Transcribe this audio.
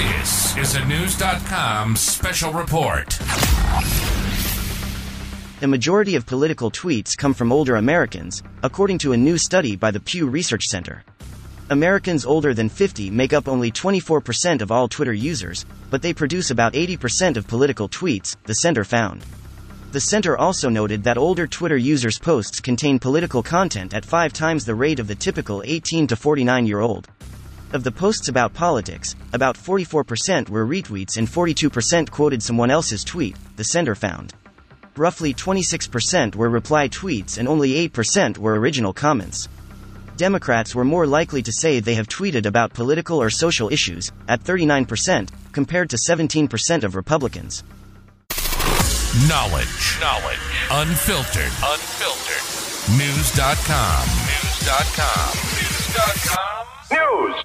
This is a Knewz.com special report. The majority of political tweets come from older Americans, according to a new study by the Pew Research Center. Americans older than 50 make up only 24% of all Twitter users, but they produce about 80% of political tweets, the center found. The center also noted that older Twitter users' posts contain political content at five times the rate of the typical 18 to 49 year old. Of the posts about politics, about 44% were retweets and 42% quoted someone else's tweet, the sender found. Roughly 26% were reply tweets and only 8% were original comments. Democrats were more likely to say they have tweeted about political or social issues, at 39%, compared to 17% of Republicans. Knowledge. Knowledge. Unfiltered. Unfiltered. Knewz.com. Knewz.com. Knewz.com. News.